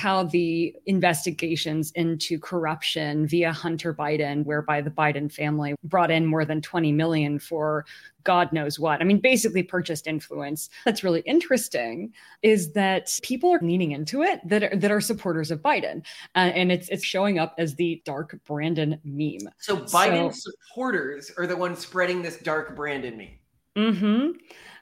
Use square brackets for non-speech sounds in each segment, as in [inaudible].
how the investigations into corruption via Hunter Biden, whereby the Biden family brought in more than 20 million for God knows what. I mean, basically purchased influence. That's really interesting is that people are leaning into it that are, that are supporters of Biden, uh, and it's it's showing up as the dark Brandon meme. So Biden so, supporters are the ones spreading this dark Brandon meme. Mm-hmm.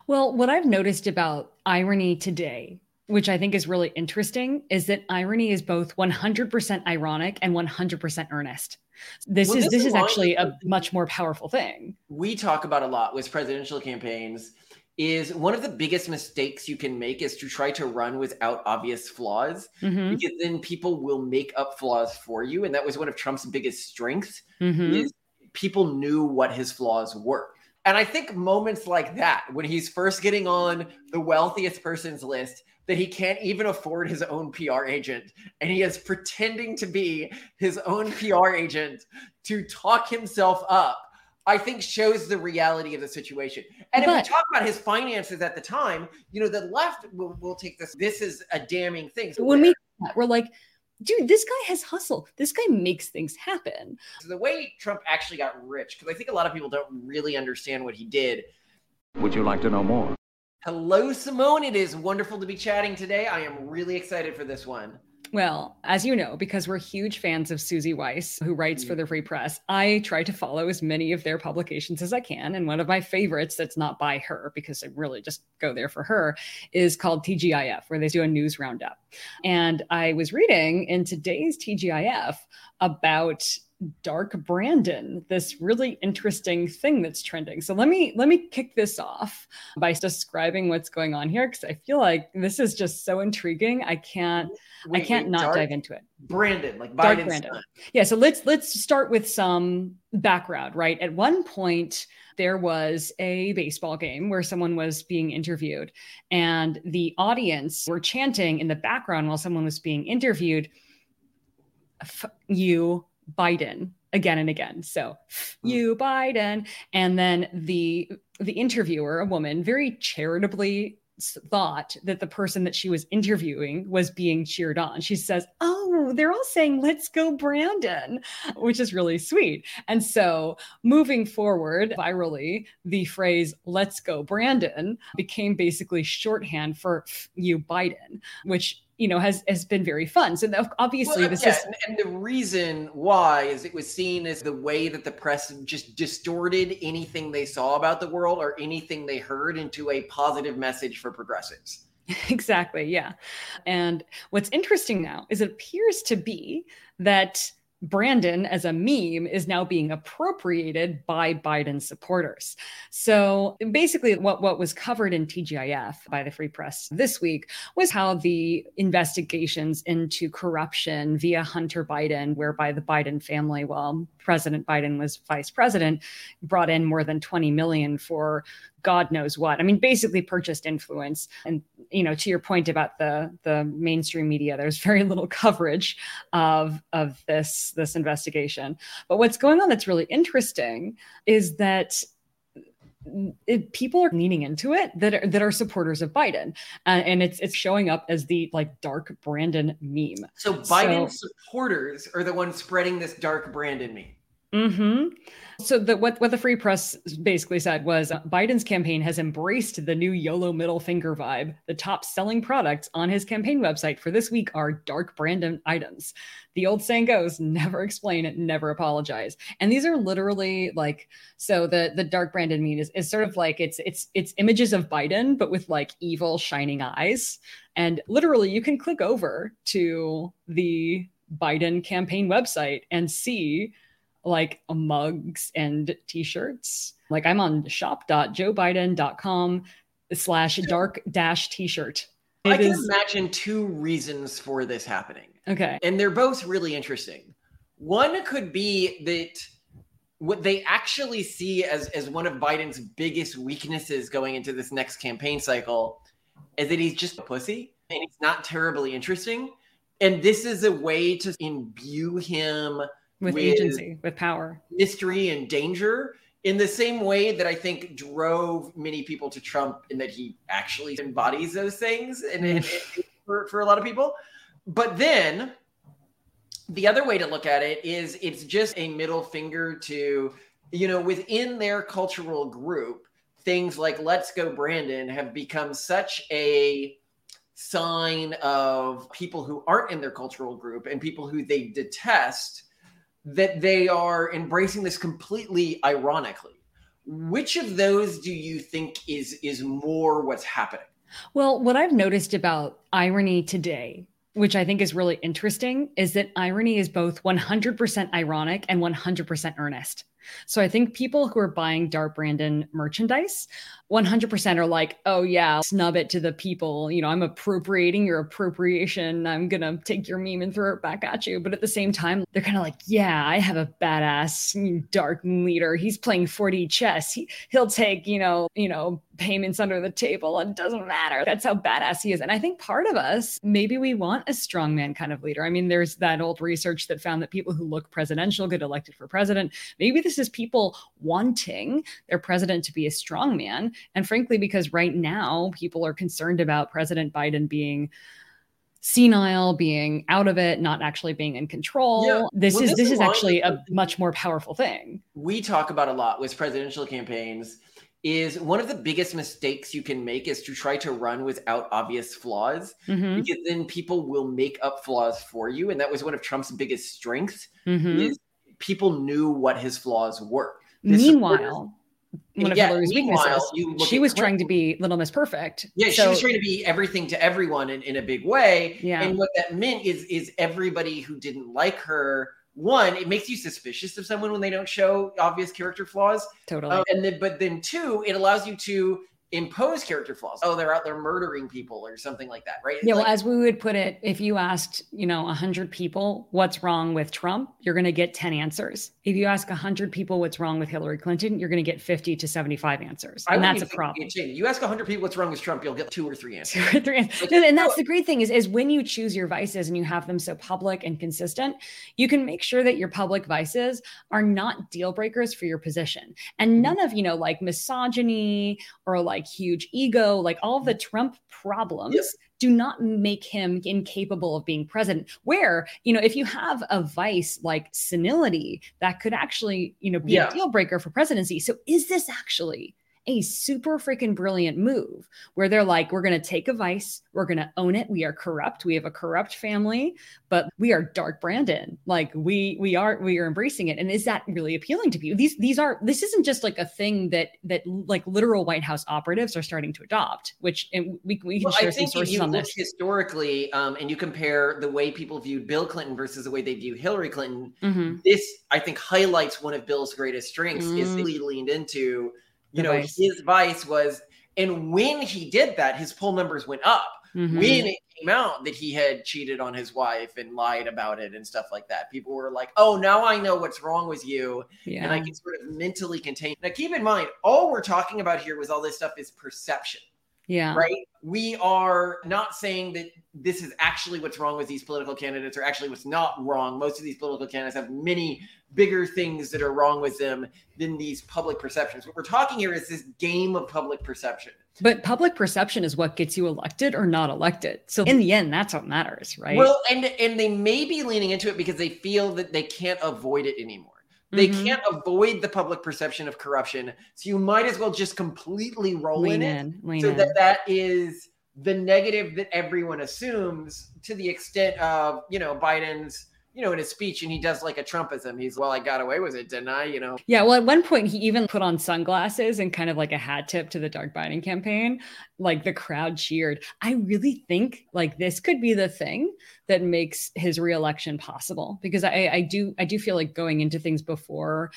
Well, what I've noticed about irony today which I think is really interesting, is that irony is both 100% ironic and 100% earnest. This well, is this, this is actually a much more powerful thing. We talk about a lot with presidential campaigns is one of the biggest mistakes you can make is to try to run without obvious flaws mm-hmm. because then people will make up flaws for you and that was one of Trump's biggest strengths mm-hmm. is people knew what his flaws were. And I think moments like that when he's first getting on the wealthiest person's list that he can't even afford his own PR agent. And he is pretending to be his own PR agent to talk himself up, I think shows the reality of the situation. And but, if we talk about his finances at the time, you know, the left will, will take this. This is a damning thing. So when we, we're like, dude, this guy has hustle. This guy makes things happen. So the way Trump actually got rich, because I think a lot of people don't really understand what he did. Would you like to know more? Hello, Simone. It is wonderful to be chatting today. I am really excited for this one. Well, as you know, because we're huge fans of Susie Weiss, who writes for the Free Press, I try to follow as many of their publications as I can. And one of my favorites that's not by her, because I really just go there for her, is called TGIF, where they do a news roundup. And I was reading in today's TGIF about dark brandon this really interesting thing that's trending. So let me let me kick this off by describing what's going on here because i feel like this is just so intriguing. I can't wait, i can't wait, not dive into it. Brandon like dark brandon. son. yeah so let's let's start with some background right? At one point there was a baseball game where someone was being interviewed and the audience were chanting in the background while someone was being interviewed you Biden again and again. So hmm. you Biden. And then the the interviewer, a woman, very charitably thought that the person that she was interviewing was being cheered on. She says, Oh, they're all saying, let's go, Brandon, which is really sweet. And so moving forward virally, the phrase, let's go, Brandon, became basically shorthand for you, Biden, which you know has has been very fun. So obviously well, this yeah, is and the reason why is it was seen as the way that the press just distorted anything they saw about the world or anything they heard into a positive message for progressives. [laughs] Exactly yeah. And what's interesting now is it appears to be that Brandon as a meme is now being appropriated by Biden supporters. So basically, what, what was covered in TGIF by the Free Press this week was how the investigations into corruption via Hunter Biden, whereby the Biden family, while President Biden was vice president, brought in more than 20 million for God knows what. I mean, basically purchased influence. And you know, to your point about the the mainstream media, there's very little coverage of of this this investigation. But what's going on that's really interesting is that it, people are leaning into it that are, that are supporters of Biden, uh, and it's it's showing up as the like dark Brandon meme. So Biden so, supporters are the ones spreading this dark Brandon meme. Mm-hmm. So the, what what the Free Press basically said was uh, Biden's campaign has embraced the new YOLO middle finger vibe. The top selling products on his campaign website for this week are dark Brandon items. The old saying goes, "Never explain never apologize." And these are literally like so the the dark branded meme is, is sort of like it's it's it's images of Biden but with like evil shining eyes. And literally, you can click over to the Biden campaign website and see like mugs and t-shirts. Like I'm on shop.joebiden.com slash dark dash t-shirt. It I can is... imagine two reasons for this happening. Okay. And they're both really interesting. One could be that what they actually see as, as one of Biden's biggest weaknesses going into this next campaign cycle is that he's just a pussy and he's not terribly interesting. And this is a way to imbue him with, with agency, with power, mystery, and danger in the same way that I think drove many people to Trump in that he actually embodies those things and, and, mm. and for, for a lot of people. but then the other way to look at it is it's just a middle finger to, you know, within their cultural group, things like Let's Go Brandon have become such a sign of people who aren't in their cultural group and people who they detest that they are embracing this completely ironically. Which of those do you think is is more what's happening? Well, what I've noticed about irony today which I think is really interesting, is that irony is both 100% ironic and 100% earnest. So I think people who are buying Dark Brandon merchandise 100% are like, oh, yeah, snub it to the people. You know, I'm appropriating your appropriation. I'm going to take your meme and throw it back at you. But at the same time, they're kind of like, yeah, I have a badass dark leader. He's playing 4D chess. He, he'll take, you know, you know, payments under the table and doesn't matter. That's how badass he is. And I think part of us, maybe we want a strongman kind of leader. I mean, there's that old research that found that people who look presidential get elected for president. Maybe this is people wanting their president to be a strongman and frankly, because right now people are concerned about President Biden being senile, being out of it, not actually being in control. Yeah. This well, is this, this is actually a much more powerful thing. We talk about a lot with presidential campaigns is one of the biggest mistakes you can make is to try to run without obvious flaws mm-hmm. because then people will make up flaws for you and that was one of Trump's biggest strengths mm-hmm. is people knew what his flaws were. This Meanwhile, one of yeah, Hillary's weaknesses. She was trying to be Little Miss Perfect. Yeah, so, she was trying to be everything to everyone in, in a big way. Yeah. And what that meant is is everybody who didn't like her, one, it makes you suspicious of someone when they don't show obvious character flaws. Totally. Um, and then but then two, it allows you to impose character flaws. Oh, they're out there murdering people or something like that, right? Yeah, like, well, as we would put it, if you asked, you know, 100 people what's wrong with Trump, you're going to get 10 answers. If you ask 100 people what's wrong with Hillary Clinton, you're going to get 50 to 75 answers. And that's a problem. You ask 100 people what's wrong with Trump, you'll get two or three answers. [laughs] Two or three answers. and that's the great thing is, is when you choose your vices and you have them so public and consistent, you can make sure that your public vices are not deal breakers for your position. And mm-hmm. none of, you know, like misogyny or like huge ego ego, like all the Trump problems. Yep. Do not make him incapable of being president. Where, you know, if you have a vice like senility, that could actually, you know, be yeah. a deal breaker for presidency. So, is this actually a super freaking brilliant move where they're like, we're going to take a vice, we're going to own it. We are corrupt. We have a corrupt family, but we are dark Brandon. Like we we are we are embracing it. And is that really appealing to people? These these are this isn't just like a thing that that like literal White House operatives are starting to adopt. Which and we we can well, share some sources on this historically, um, and you compare the way people viewed Bill Clinton versus the way they view Hillary Clinton. Mm-hmm. This I think highlights one of Bill's greatest strengths mm. is he leaned into you know, vice. his vice was, and when he did that, his poll numbers went up. Mm-hmm. When it came out that he had cheated on his wife and lied about it and stuff like that, people were like, "Oh, now I know what's wrong with you," yeah. and I can sort of mentally contain. Now, keep in mind, all we're talking about here with all this stuff is perception. Yeah. Right. We are not saying that this is actually what's wrong with these political candidates or actually what's not wrong. Most of these political candidates have many bigger things that are wrong with them than these public perceptions. What we're talking here is this game of public perception. But public perception is what gets you elected or not elected. So in the end, that's what matters, right? Well, and and they may be leaning into it because they feel that they can't avoid it anymore. They mm-hmm. can't avoid the public perception of corruption. So you might as well just completely roll lean in, in it so in. that that is the negative that everyone assumes to the extent of, you know, Biden's you know, in his speech, and he does like a Trumpism. He's, well, I got away with it, didn't I? You know? Yeah. Well, at one point, he even put on sunglasses and kind of like a hat tip to the Dark Biden campaign. Like the crowd cheered. I really think like this could be the thing that makes his reelection possible because I, I do, I do feel like going into things before,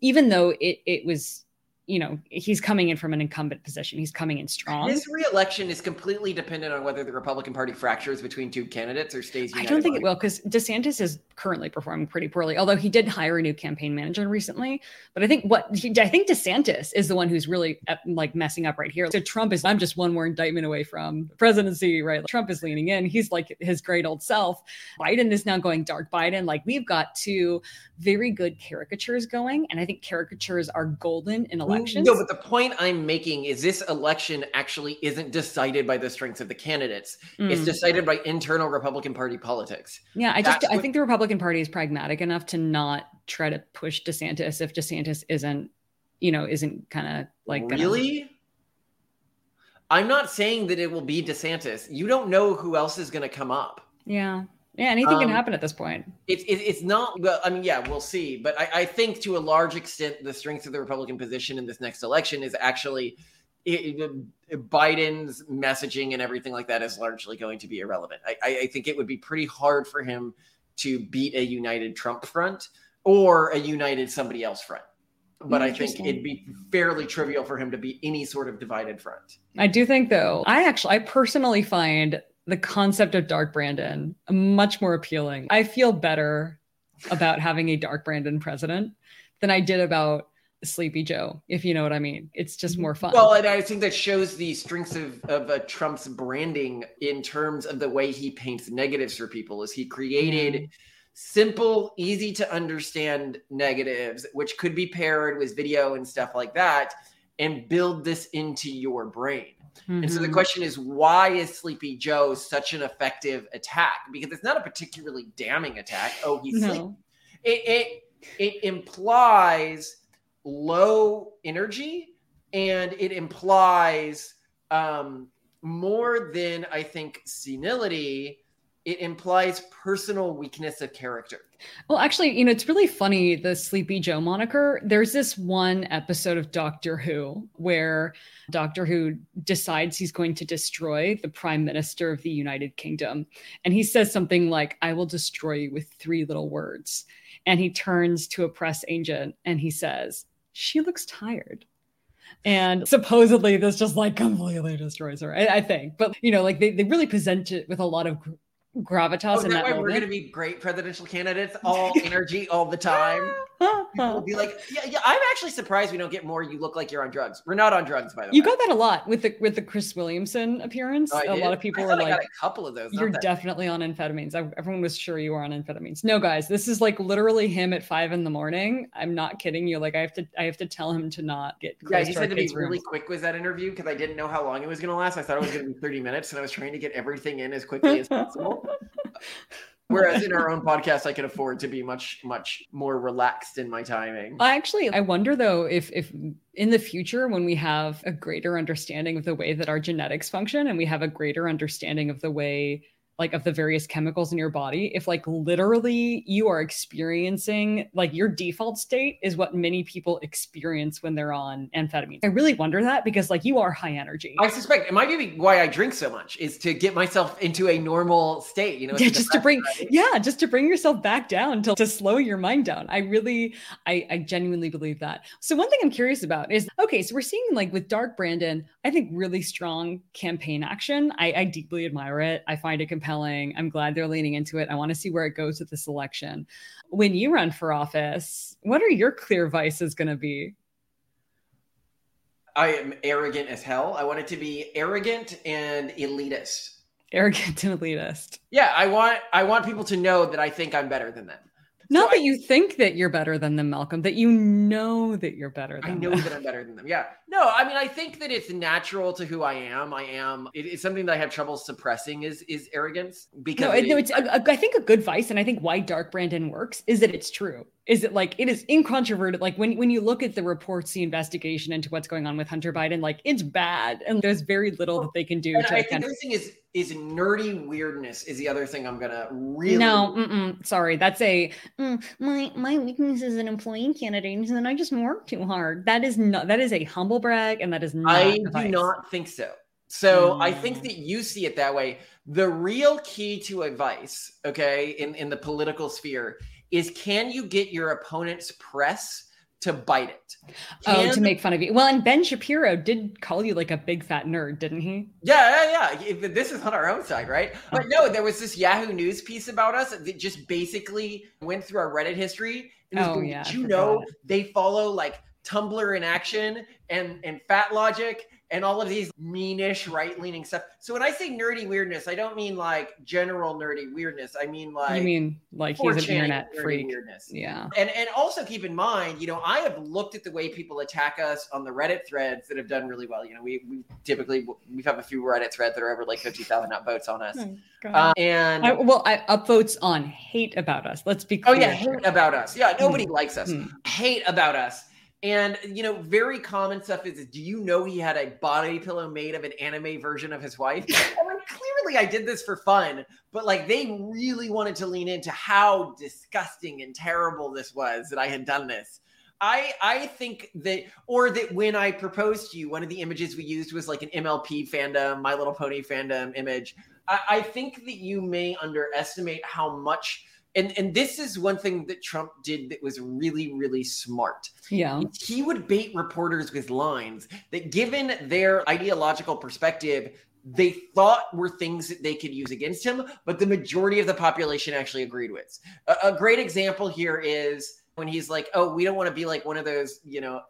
even though it, it was you know, he's coming in from an incumbent position. He's coming in strong. His reelection is completely dependent on whether the Republican Party fractures between two candidates or stays united. I don't think it will because DeSantis is currently performing pretty poorly, although he did hire a new campaign manager recently. But I think what he, I think DeSantis is the one who's really uh, like messing up right here. So Trump is, I'm just one more indictment away from presidency, right? Trump is leaning in. He's like his great old self. Biden is now going dark Biden. Like we've got two very good caricatures going. And I think caricatures are golden in a elections. No, but the point I'm making is this election actually isn't decided by the strengths of the candidates. Mm. It's decided by internal Republican Party politics. Yeah, I just I think the Republican Party is pragmatic enough to not try to push DeSantis if DeSantis isn't, you know, isn't kind of like really. Gonna... I'm not saying that it will be DeSantis. You don't know who else is going to come up. Yeah. Yeah, anything um, can happen at this point. It's it, it's not well. I mean, yeah, we'll see. But I, I, think to a large extent, the strength of the Republican position in this next election is actually it, it, Biden's messaging and everything like that is largely going to be irrelevant. I, I think it would be pretty hard for him to beat a united Trump front or a united somebody else front. But I think it'd be fairly trivial for him to be any sort of divided front. I do think, though, I actually, I personally find the concept of Dark Brandon much more appealing. I feel better about having a Dark Brandon president than I did about Sleepy Joe, if you know what I mean. It's just more fun. Well, and I think that shows the strengths of, of uh, Trump's branding in terms of the way he paints negatives for people. Is he created mm. simple, easy to understand negatives, which could be paired with video and stuff like that, and build this into your brain. Mm-hmm. And so the mm-hmm. question is, why is Sleepy Joe such an effective attack? Because it's not a particularly damning attack. Oh, he's no. sleeping. It, it it implies low energy and it implies um, more than I think senility it implies personal weakness of character. Well, actually, you know, it's really funny the Sleepy Joe moniker. There's this one episode of Doctor Who where Doctor Who decides he's going to destroy the Prime Minister of the United Kingdom. And he says something like, I will destroy you with three little words. And he turns to a press agent and he says, She looks tired and supposedly this just like completely destroys her I, I, think but you know like they, they really present it with a lot of gravitas oh, in that, that way we're going to be great presidential candidates [laughs] all energy all the time People will be like, [laughs] yeah, yeah. I'm actually surprised we don't get more. You look like you're on drugs. We're not on drugs, by the way. You got that a lot with the with the Chris Williamson appearance. Oh, a lot of people were like, a couple of those. You're definitely on amphetamines. I, everyone was sure you were on amphetamines. No, guys, this is like literally him at five in the morning. I'm not kidding you. Like I have to, I have to tell him to not get. Yeah, he said to be really quick with that interview because I didn't know how long it was going to last. I thought it was going to be 30 minutes, and I was trying to get everything in as quickly as possible. [laughs] Whereas in our own podcast, I can afford to be much, much more relaxed in my timing. I actually, I wonder though if if in the future when we have a greater understanding of the way that our genetics function and we have a greater understanding of the way like of the various chemicals in your body if like literally you are experiencing like your default state is what many people experience when they're on amphetamines. I really wonder that because like you are high energy. I suspect it might be why i drink so much is to get myself into a normal state you know yeah just to bring [laughs] yeah just to bring yourself back down to, to slow your mind down. I really I, I genuinely believe that. So one thing i'm curious about is okay so we're seeing like with dark brandon i think really strong campaign action. I, I deeply admire it. I find it compelling. I'm glad they're leaning into it. I want to see where it goes with this election. When you run for office, what are your clear vices going to be? I am arrogant as hell. I want it to be arrogant and elitist. Arrogant and elitist. Yeah, I want I want people to know that I think I'm better than them. Not so that I, you think that you're better than them, Malcolm, that you know that you're better than I know them. that I'm better than them. Yeah. No, I mean, I think that it's natural to who I am. I am, it, it's something that I have trouble suppressing is, is arrogance because no, it, no it's, a, I think a good vice. And I think why Dark Brandon works is that it's true. Is it like, it is incontrovertible. Like when, when you look at the reports, the investigation into what's going on with Hunter Biden, like it's bad. And there's very little that they can do. And to I think the thing is, is nerdy weirdness is the other thing I'm gonna really no sorry that's a mm, my my weakness as an employee candidate is that I just work too hard that is not that is a humble brag and that is not I advice. do not think so so mm. I think mm. that you see it that way the real key to advice okay in in the political sphere is can you get your opponent's press to bite it. Can, oh, to make fun of you. Well, and Ben Shapiro did call you like a big fat nerd, didn't he? Yeah, yeah, yeah. This is on our own side, right? Oh. But no, there was this Yahoo News piece about us that just basically went through our Reddit history. And oh, yeah. Did you know they follow like Tumblr in action and and Fat Logic and all of these meanish right leaning stuff. So when I say nerdy weirdness, I don't mean like general nerdy weirdness. I mean like you mean like he's an internet freak. Weirdness. Yeah. And and also keep in mind, you know, I have looked at the way people attack us on the Reddit threads that have done really well. You know, we we typically we have a few Reddit threads that are over like fifty thousand upvotes on us. Oh, um, and I, well, I upvotes on hate about us. Let's be clear. Oh yeah, hate about us. Yeah, nobody mm. likes us. Mm. Hate about us. And you know, very common stuff is, do you know he had a body pillow made of an anime version of his wife? [laughs] I mean, clearly I did this for fun, but like they really wanted to lean into how disgusting and terrible this was that I had done this. I I think that or that when I proposed to you, one of the images we used was like an MLP fandom, My Little Pony fandom image. I, I think that you may underestimate how much and and this is one thing that Trump did that was really really smart. Yeah. He would bait reporters with lines that given their ideological perspective they thought were things that they could use against him, but the majority of the population actually agreed with. A, a great example here is when he's like, "Oh, we don't want to be like one of those, you know,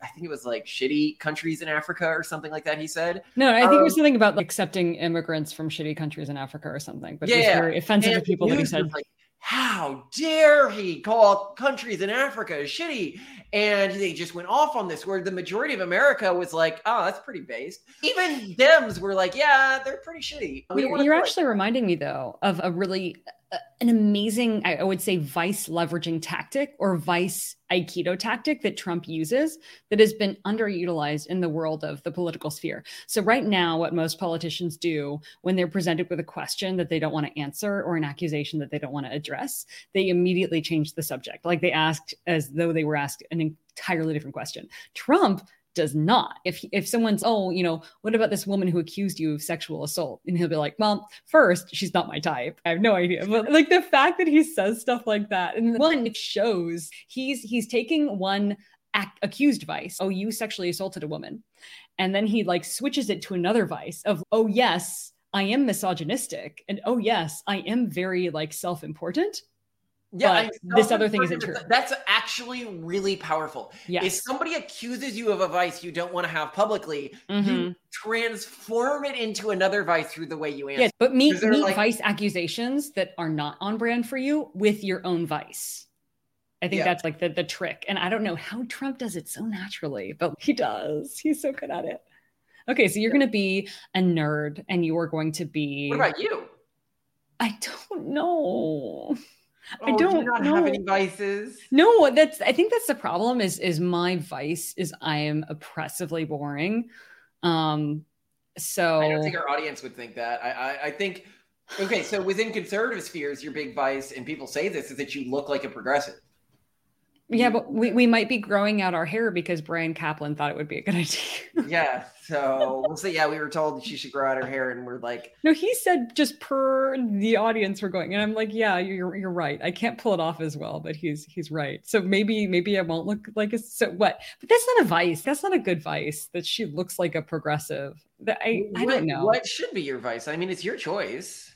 I think it was like shitty countries in Africa or something like that. He said. No, I think um, it was um, something about like, accepting immigrants from shitty countries in Africa or something. But yeah, it was very offensive and to people that he said. Like, how dare he call countries in Africa shitty? And they just went off on this, where the majority of America was like, oh, that's pretty based. Even Dems were like, yeah, they're pretty shitty. You're actually reminding me, though, of a really uh, an amazing, I would say, vice leveraging tactic or vice Aikido tactic that Trump uses that has been underutilized in the world of the political sphere. So, right now, what most politicians do when they're presented with a question that they don't want to answer or an accusation that they don't want to address, they immediately change the subject. Like they asked as though they were asked an entirely different question. Trump does not. If if someone's, oh, you know, what about this woman who accused you of sexual assault? And he'll be like, well, first, she's not my type. I have no idea. But like the fact that he says stuff like that, and one, it shows he's he's taking one act, accused vice. Oh, you sexually assaulted a woman, and then he like switches it to another vice of, oh yes, I am misogynistic, and oh yes, I am very like self important yeah, this other thing isn't true. That's actually really powerful. Yes. If somebody accuses you of a vice you don't want to have publicly, mm-hmm. you transform it into another vice through the way you answer. Yes, but meet, meet like, vice accusations that are not on brand for you with your own vice. I think yeah. that's like the, the trick. And I don't know how Trump does it so naturally, but he does. He's so good at it. Okay, so you're yeah. going to be a nerd and you are going to be. What about you? I don't know. Oh, I don't do not know. have any vices. No, that's I think that's the problem is is my vice is I am oppressively boring. Um so I don't think our audience would think that. I I, I think okay, so within conservative spheres, your big vice, and people say this, is that you look like a progressive. Yeah, but we, we might be growing out our hair because Bryan Caplan thought it would be a good [laughs] idea. yeah. So we'll see. Yeah, we were told she should grow out her hair, and we're like, no. He said just per the audience we're going, and I'm like, yeah, you're you're right. I can't pull it off as well, but he's he's right. So maybe maybe I won't look like a so what? But that's not a vice. That's not a good vice. That she looks like a progressive. That I I don't know. What should be your vice? I mean, it's your choice.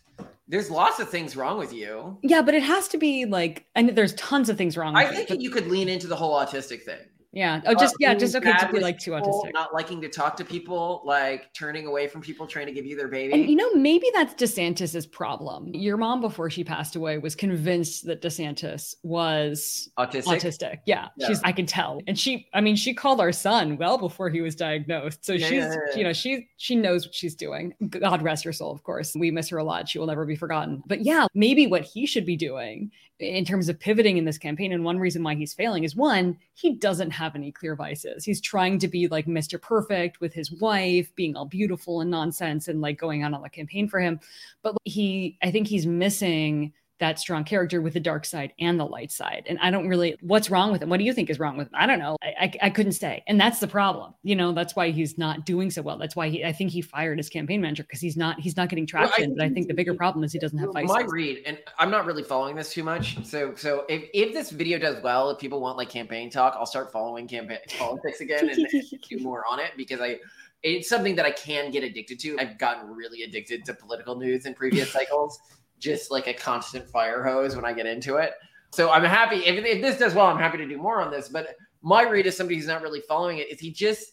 There's lots of things wrong with you. Yeah, but it has to be like, and there's tons of things wrong. With you. I think you could lean into the whole autistic thing. Yeah. Oh, just uh, yeah, just okay to be like too autistic. Not liking to talk to people, like turning away from people trying to give you their baby. And you know, maybe that's DeSantis's problem. Your mom, before she passed away, was convinced that DeSantis was autistic. Autistic. Yeah, yeah. She's I can tell. And she, I mean, she called our son well before he was diagnosed. So yeah, she's, yeah, you know, she she knows what she's doing. God rest her soul, of course. We miss her a lot. She will never be forgotten. But yeah, maybe what he should be doing in terms of pivoting in this campaign. And one reason why he's failing is one, he doesn't have any clear vices. He's trying to be like Mr. Perfect with his wife, being all beautiful and nonsense and like going on on the campaign for him. But he, I think he's missing that strong character with the dark side and the light side. And I don't really, what's wrong with him? What do you think is wrong with him? I don't know. I, I, I couldn't say. And that's the problem. You know, that's why he's not doing so well. That's why he, I think he fired his campaign manager because he's not, he's not getting traction. Well, I but I think the bigger problem is he doesn't have My read, and I'm not really following this too much. So, so if, if this video does well, if people want like campaign talk, I'll start following campaign politics again and, and [laughs] do more on it because I, it's something that I can get addicted to. I've gotten really addicted to political news in previous cycles just like a constant fire hose when I get into it. So I'm happy if, if this does well, I'm happy to do more on this. But my read is somebody who's not really following it is he just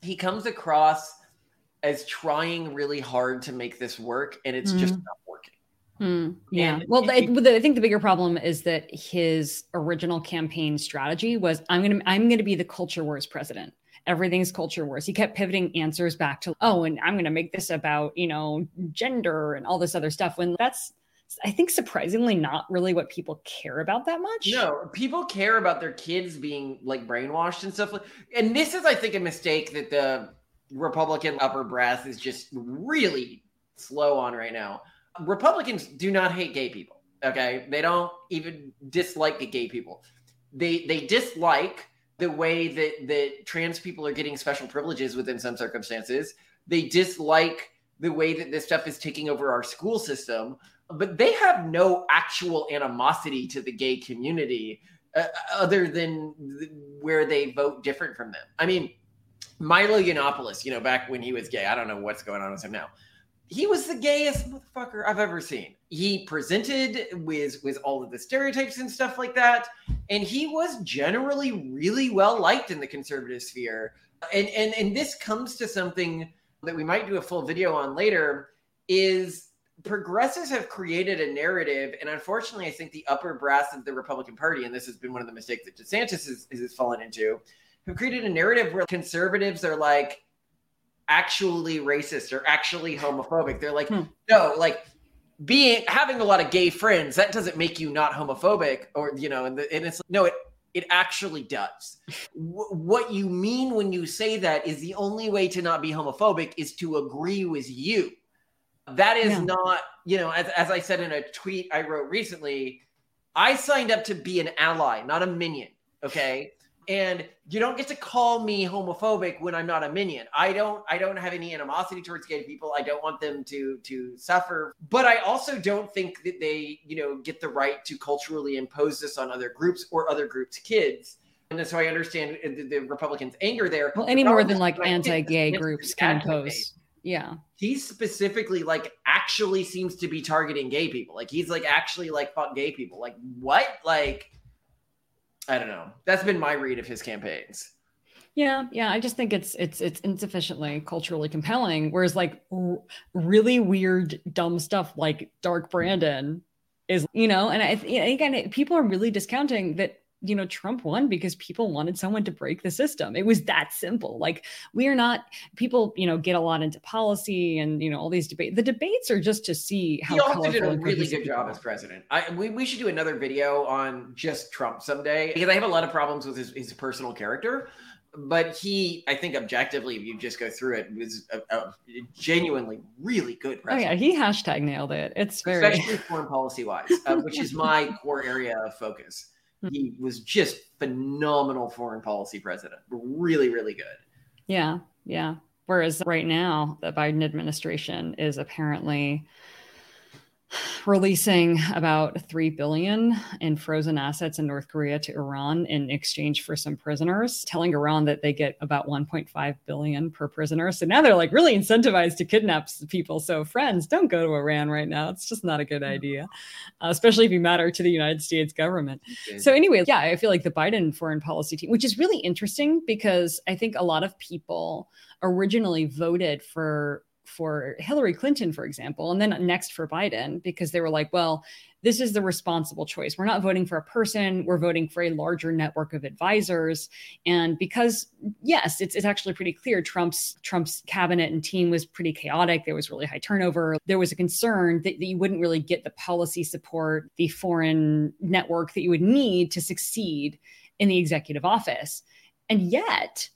he comes across as trying really hard to make this work, and it's mm. just not working. Mm, yeah. And well, I think the bigger problem is that his original campaign strategy was I'm to I'm going to be the culture wars president. Everything's culture wars. He kept pivoting answers back to, oh, and I'm going to make this about, you know, gender and all this other stuff when that's I think surprisingly not really what people care about that much. No, people care about their kids being like brainwashed and stuff. And this is, I think, a mistake that the Republican upper brass is just really slow on right now. Republicans do not hate gay people. Okay, they don't even dislike the gay people. They they dislike the way that that trans people are getting special privileges within some circumstances. They dislike the way that this stuff is taking over our school system but they have no actual animosity to the gay community uh, other than where they vote different from them. I mean, Milo Yiannopoulos, you know, back when he was gay, I don't know what's going on with him now. He was the gayest motherfucker I've ever seen. He presented with with all of the stereotypes and stuff like that, and he was generally really well liked in the conservative sphere. And and and this comes to something that we might do a full video on later is progressives have created a narrative, and unfortunately, I think the upper brass of the Republican Party, and this has been one of the mistakes that DeSantis has, has fallen into, have created a narrative where conservatives are like actually racist or actually homophobic. They're like, hmm. no, like being having a lot of gay friends that doesn't make you not homophobic, or you know, and, the, and it's no, it it actually does. [laughs] W- what you mean when you say that is the only way to not be homophobic is to agree with you that is yeah. not, you know, as, as I said in a tweet I wrote recently, I signed up to be an ally, not a minion. Okay. And you don't get to call me homophobic when I'm not a minion. I don't I don't have any animosity towards gay people. I don't want them to to suffer. But I also don't think that they, you know, get the right to culturally impose this on other groups or other groups' kids. And so I understand the, the Republicans' anger there. Well, any more than like anti-gay groups [laughs] can impose. Yeah. He specifically like actually seems to be targeting gay people. Like he's like actually like fuck gay people. Like what? Like I don't know. That's been my read of his campaigns. Yeah, yeah. I just think it's it's it's insufficiently culturally compelling. Whereas like r- really weird, dumb stuff like Dark Brandon is, you know, and I, again, people are really discounting that you know, Trump won because people wanted someone to break the system. It was that simple. Like we are not people, you know, get a lot into policy and you know all these debates. The debates are just to see how. He also did a really good job as president. I we, we should do another video on just Trump someday because I have a lot of problems with his, his personal character. But he, I think, objectively, if you just go through it, was a, a genuinely really good president. Oh yeah, he hashtag nailed it. It's very especially foreign policy wise, uh, which is my [laughs] core area of focus. Mm. He was just phenomenal foreign policy president. Really, really good. Yeah, yeah. Whereas right now, the Biden administration is apparently releasing about 3 billion in frozen assets in North Korea to Iran in exchange for some prisoners, telling Iran that they get about 1.5 billion per prisoner. So now they're like really incentivized to kidnap people. So friends, don't go to Iran right now. It's just not a good idea, uh, especially if you matter to the United States government. Okay. So anyway, yeah, I feel like the Biden foreign policy team, which is really interesting because I think a lot of people originally voted for for Hillary Clinton, for example, and then next for Biden, because they were like, well, this is the responsible choice. We're not voting for a person, we're voting for a larger network of advisors. And because yes, it's, it's actually pretty clear Trump's Trump's cabinet and team was pretty chaotic. There was really high turnover. There was a concern that, that you wouldn't really get the policy support, the foreign network that you would need to succeed in the executive office. And yet,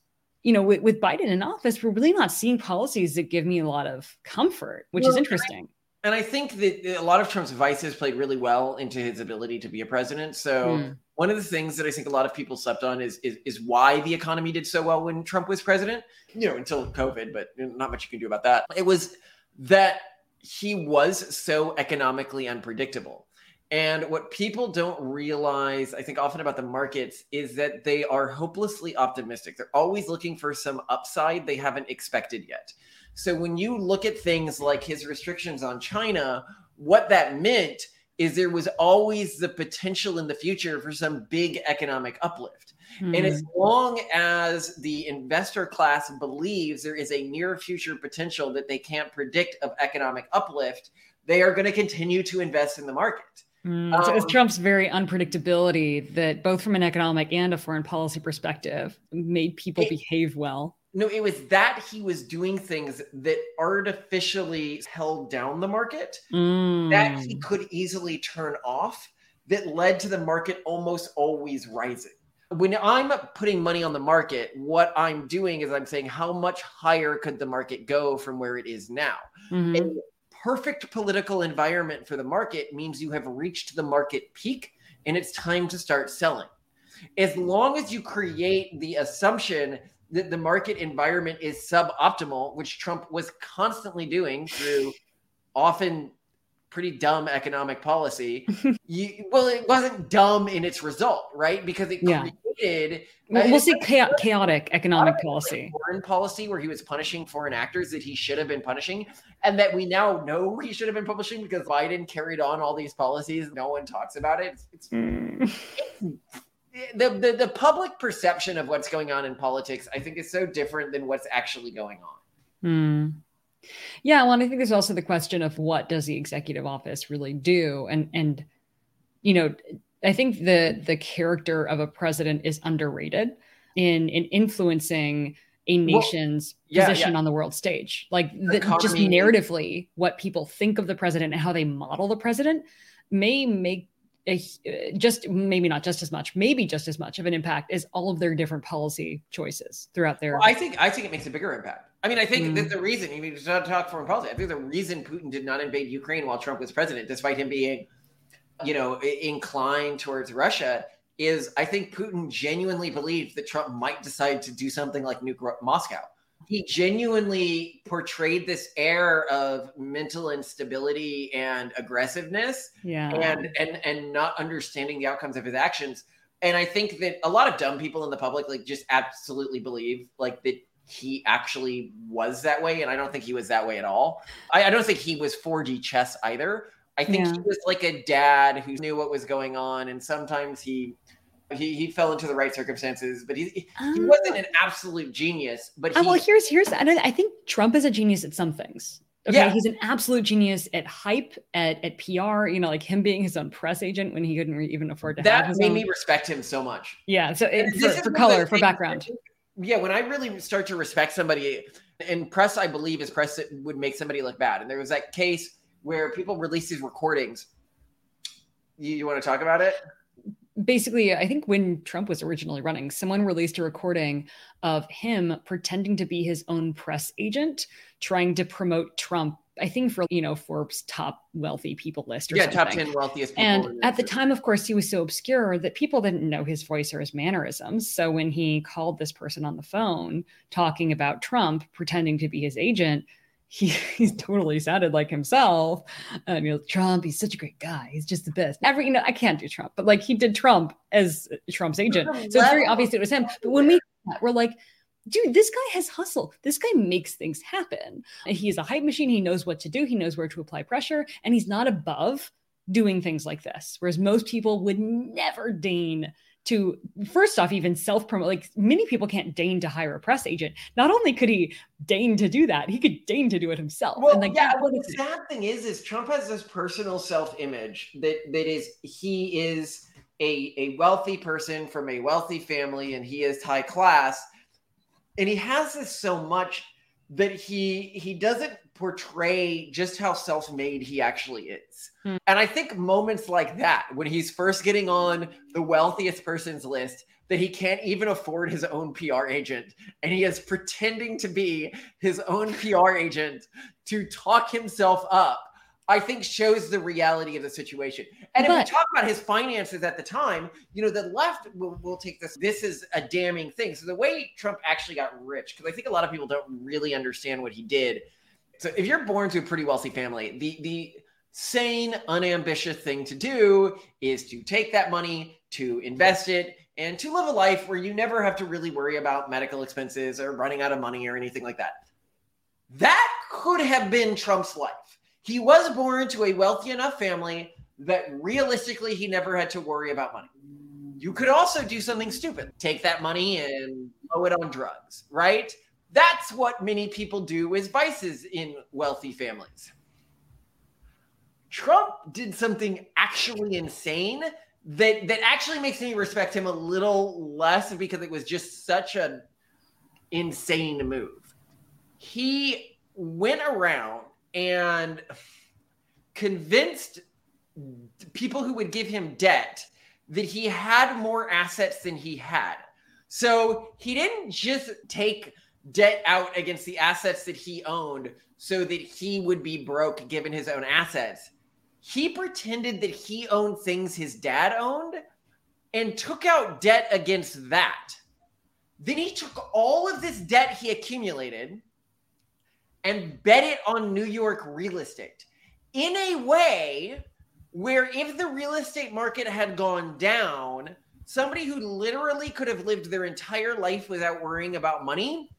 you know, with, with, Biden in office, we're really not seeing policies that give me a lot of comfort, which well, is interesting. And I, and I, think that a lot of Trump's vices played really well into his ability to be a president. So mm. one of the things that I think a lot of people slept on is, is, is why the economy did so well when Trump was president. You know, until COVID, but not much you can do about that. It was that he was so economically unpredictable. And what people don't realize, I think, often about the markets is that they are hopelessly optimistic. They're always looking for some upside they haven't expected yet. So when you look at things like his restrictions on China, what that meant is there was always the potential in the future for some big economic uplift. Mm. And as hmm. long as the investor class believes there is a near future potential that they can't predict of economic uplift, they are going to continue to invest in the market. Mm. Um, so it's Trump's very unpredictability that both from an economic and a foreign policy perspective made people it, behave well. No, it was that he was doing things that artificially held down the market mm. that he could easily turn off that led to the market almost always rising. When I'm putting money on the market, what I'm doing is I'm saying how much higher could the market go from where it is now? Mm-hmm. A perfect political environment for the market means you have reached the market peak and it's time to start selling. As long as you create the assumption that the market environment is suboptimal, which Trump was constantly doing through often pretty dumb economic policy. [laughs] you, well, it wasn't dumb in its result, right? Because it yeah. created. Well, we'll see chaotic economic policy. Foreign policy where he was punishing foreign actors that he should have been punishing, and that we now know he should have been publishing because Biden carried on all these policies. No one talks about it. It's, it's, mm. it's [laughs] [laughs] the, the, the public perception of what's going on in politics, I think, is so different than what's actually going on. Mm. Yeah, well, and I think there's also the question of what does the executive office really do, and and you know, I think the the character of a president is underrated in in influencing a nation's well, yeah, position yeah. on the world stage. Like the, just narratively, what people think of the president and how they model the president may make a, just maybe not just as much, maybe just as much of an impact as all of their different policy choices throughout their. Well, I think I think it makes a bigger impact. I mean, I think mm. that the reason you mean to talk foreign policy. I think the reason Putin did not invade Ukraine while Trump was president, despite him being, you know, inclined towards Russia, is I think Putin genuinely believed that Trump might decide to do something like nuke Moscow he genuinely portrayed this air of mental instability and aggressiveness yeah. and and and not understanding the outcomes of his actions. And i think that a lot of dumb people in the public like just absolutely believe like that he actually was that way. And i don't think he was that way at all. I, I don't think he was 4d chess either. I think yeah. he was like a dad who knew what was going on. And sometimes he he, he fell into the right circumstances, but he he um, wasn't an absolute genius. But uh, he, well, here's here's I I think Trump is a genius at some things. Okay, yeah. he's an absolute genius at hype, at at PR. You know, like him being his own press agent when he couldn't even afford to. That made own. me respect him so much. Yeah, so it, for, for color, for background. Yeah, when I really start to respect somebody, and press, I believe, is press that would make somebody look bad. And there was that case where people released these recordings. You, you want to talk about it? Basically, I think when Trump was originally running, someone released a recording of him pretending to be his own press agent, trying to promote Trump. I think for you know Forbes top wealthy people list or yeah, something. top ten wealthiest. people. and at the time, of course, he was so obscure that people didn't know his voice or his mannerisms. So when he called this person on the phone talking about Trump, pretending to be his agent, he, [laughs] he totally sounded like himself. And you know, Trump, he's such a great guy. He's just the best. Every, you know, I can't do Trump, but like he did Trump as Trump's agent. So it's very obvious it was him. But when we we're like, dude, this guy has hustle. This guy makes things happen. And he's a hype machine. He knows what to do. He knows where to apply pressure, and he's not above doing things like this. Whereas most people would never deign to first off even self promote like many people can't deign to hire a press agent. Not only could he deign to do that he could deign to do it himself. Well like, yeah well, the sad thing is is trump has this personal self image that that is he is a a wealthy person from a wealthy family and he is high class. And he has this so much that he he doesn't portray just how self-made he actually is. Hmm. And I think moments like that when he's first getting on the wealthiest person's list that he can't even afford his own PR agent and he is pretending to be his own PR agent to talk himself up I think shows the reality of the situation. And but, if we talk about his finances at the time, you know, the left will, will take this. This is a damning thing. So the way Trump actually got rich, because I think a lot of people don't really understand what he did. So if you're born to a pretty wealthy family, the the sane, unambitious thing to do is to take that money, to invest it, and to live a life where you never have to really worry about medical expenses or running out of money or anything like that. That could have been Trump's life he was born to a wealthy enough family that realistically he never had to worry about money. you could also do something stupid. Take that money and blow it on drugs, right? That's what many people do as vices in wealthy families. Trump did something actually insane that that actually makes me respect him a little less because it was just such an insane move. He went around and convinced people who would give him debt that he had more assets than he had. So he didn't just take debt out against the assets that he owned so that he would be broke given his own assets. He pretended that he owned things his dad owned and took out debt against that. Then he took all of this debt he accumulated and bet it on New York real estate in a way where if the real estate market had gone down, somebody who literally could have lived their entire life without worrying about money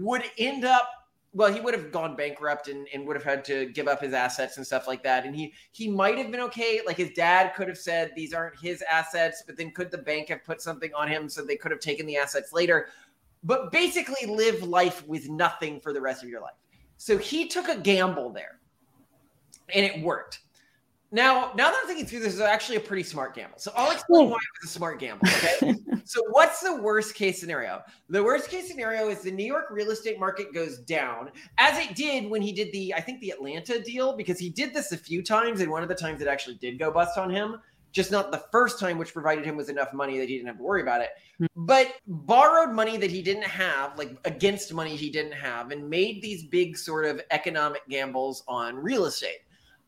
would end up well he would have gone bankrupt and, and would have had to give up his assets and stuff like that. And he he might have been okay. Like his dad could have said these aren't his assets but then could the bank have put something on him so they could have taken the assets later? But basically live life with nothing for the rest of your life. So he took a gamble there and it worked now, now that I'm thinking through this, is actually a pretty smart gamble. So I'll explain why it was a smart gamble. Okay. [laughs] so what's the worst case scenario? The worst case scenario is the New York real estate market goes down, as it did when he did the, I think the Atlanta deal, because he did this a few times, and one of the times it actually did go bust on him. Just not the first time, which provided him with enough money that he didn't have to worry about it, hmm. but borrowed money that he didn't have, like against money he didn't have, and made these big sort of economic gambles on real estate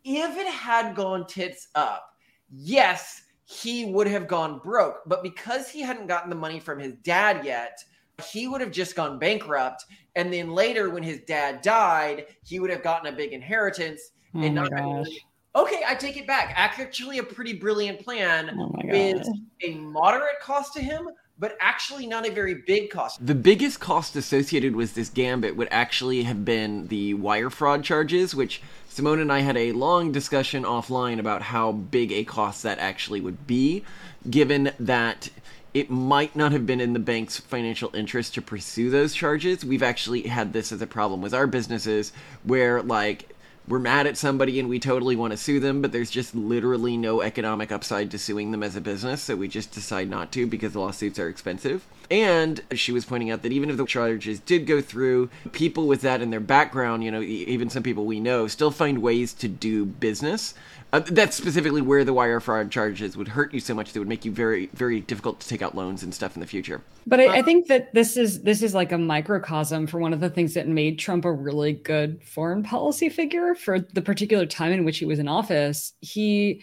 if it had gone tits up, yes, he would have gone broke. But because he hadn't gotten the money from his dad yet, he would have just gone bankrupt. And then later, when his dad died, he would have gotten a big inheritance oh and not. Gosh. Okay, I take it back. Actually, a pretty brilliant plan oh with a moderate cost to him, but actually not a very big cost. The biggest cost associated with this gambit would actually have been the wire fraud charges, which Simone and I had a long discussion offline about how big a cost that actually would be, given that it might not have been in the bank's financial interest to pursue those charges. We've actually had this as a problem with our businesses where, like, we're mad at somebody and we totally want to sue them, but there's just literally no economic upside to suing them as a business, so we just decide not to because lawsuits are expensive. And she was pointing out that even if the charges did go through, people with that in their background, you know, even some people we know, still find ways to do business. Uh, that's specifically where the wire fraud charges would hurt you so much that would make you very, very difficult to take out loans and stuff in the future. But I, I think that this is this is like a microcosm for one of the things that made Trump a really good foreign policy figure for the particular time in which he was in office. He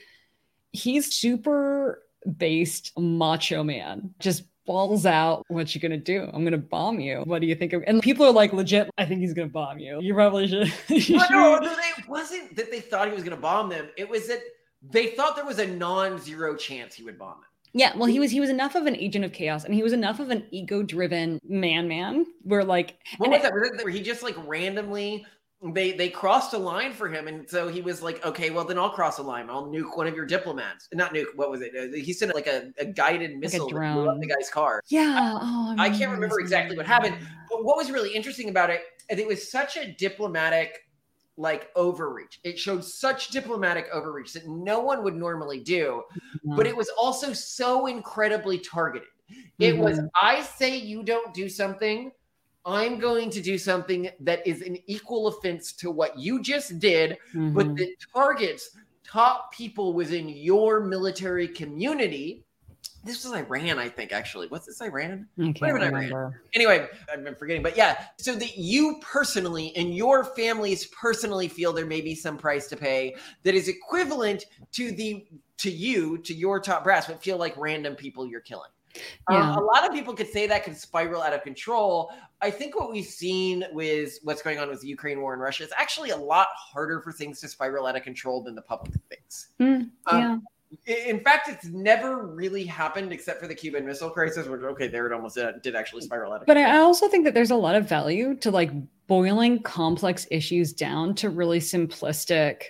he's super based macho man, just balls out. What you gonna do? I'm gonna bomb you. What do you think of? And people are like, legit. I think he's gonna bomb you. You probably should. [laughs] you no, no, it wasn't that they thought he was gonna bomb them. It was that they thought there was a non-zero chance he would bomb them. Yeah, well, he was he was enough of an agent of chaos, and he was enough of an ego-driven man, man. Where like, what was it, that? Was it, he just like randomly they they crossed a line for him, and so he was like, "Okay, well then I'll cross a line. I'll nuke one of your diplomats. Not nuke. What was it? Uh, he sent like a, a guided missile like blew up the guy's car. Yeah. Oh, I, I can't remember exactly what happened, but what was really interesting about it, it was such a diplomatic like overreach. It showed such diplomatic overreach that no one would normally do, mm-hmm. but it was also so incredibly targeted. It mm-hmm. was I say you don't do something I'm going to do something that is an equal offense to what you just did, mm-hmm. but that targets top people within your military community. This was Iran, I think, actually. What's this, Iran? Whatever Iran. Anyway, I've been forgetting. But yeah, so that you personally and your families personally feel there may be some price to pay that is equivalent to the to you, to your top brass, but feel like random people you're killing. Um, yeah. Um, a lot of people could say that can spiral out of control. I think what we've seen with what's going on with the Ukraine war and Russia is actually a lot harder for things to spiral out of control than the public thinks. Mm, yeah. Um, in fact, it's never really happened except for the Cuban Missile Crisis, which okay, there it almost did, did actually spiral out. Of control. but. I also think that there's a lot of value to like boiling complex issues down to really simplistic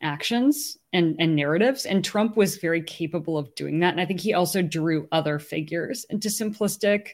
actions and, and narratives. And Trump was very capable of doing that. And I think he also drew other figures into simplistic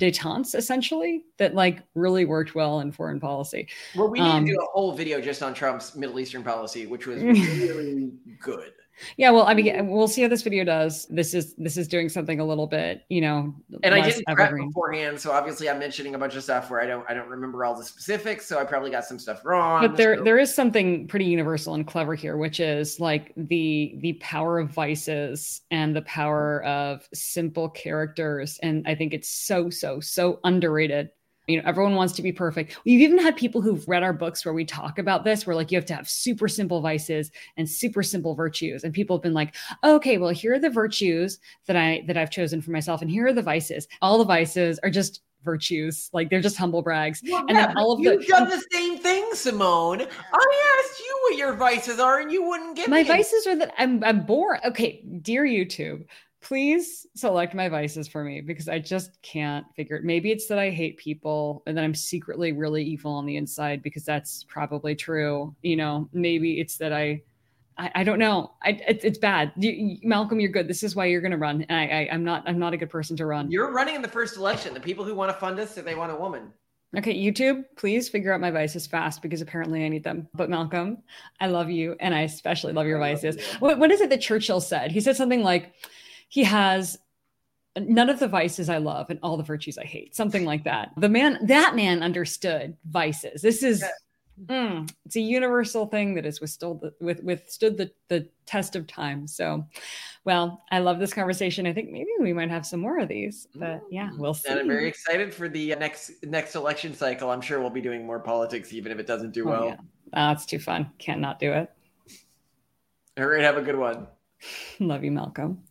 detente essentially that like really worked well in foreign policy. Well, we need um, to do a whole video just on Trump's Middle Eastern policy, which was [laughs] really good. Yeah, well, I mean, we'll see how this video does. This is this is doing something a little bit, you know. And I didn't prep beforehand, so obviously I'm mentioning a bunch of stuff where I don't I don't remember all the specifics, so I probably got some stuff wrong. But there so. there is something pretty universal and clever here, which is like the the power of vices and the power of simple characters, and I think it's so so so underrated you know everyone wants to be perfect. We've even had people who've read our books where we talk about this where like you have to have super simple vices and super simple virtues. And people have been like okay well here are the virtues that i that i've chosen for myself and here are the vices. All the vices are just virtues. Like they're just humble brags. Well, and yeah, then all of you've the, done the same thing simone. I asked you what your vices are and you wouldn't give me. my me. vices are that i'm i'm bored okay dear youtube please select my vices for me because I just can't figure it. Maybe it's that I hate people and that I'm secretly really evil on the inside because that's probably true. You know, maybe it's that I, I, I don't know. I, it, it's bad. You, Malcolm, you're good. This is why you're going to run. And I, I, I'm not. I'm not a good person to run. You're running in the first election. The people who want to fund us, if they want a woman. Okay, YouTube, please figure out my vices fast because apparently I need them. But Malcolm, I love you, and I especially love your vices. What, what is it that Churchill said? He said something like, he has none of the vices I love and all the virtues I hate, something like that. The man, that man understood vices. This is, mm, it's a universal thing that has withstood the, with, withstood the, the test of time. So, well, I love this conversation. I think maybe we might have some more of these, but mm. yeah, we'll see. And I'm very excited for the uh, next next election cycle. I'm sure we'll be doing more politics, even if it doesn't do oh, well. Yeah. Ah, oh, it's too fun. Can't not do it. All right, have a good one. [laughs] Love you, Malcolm.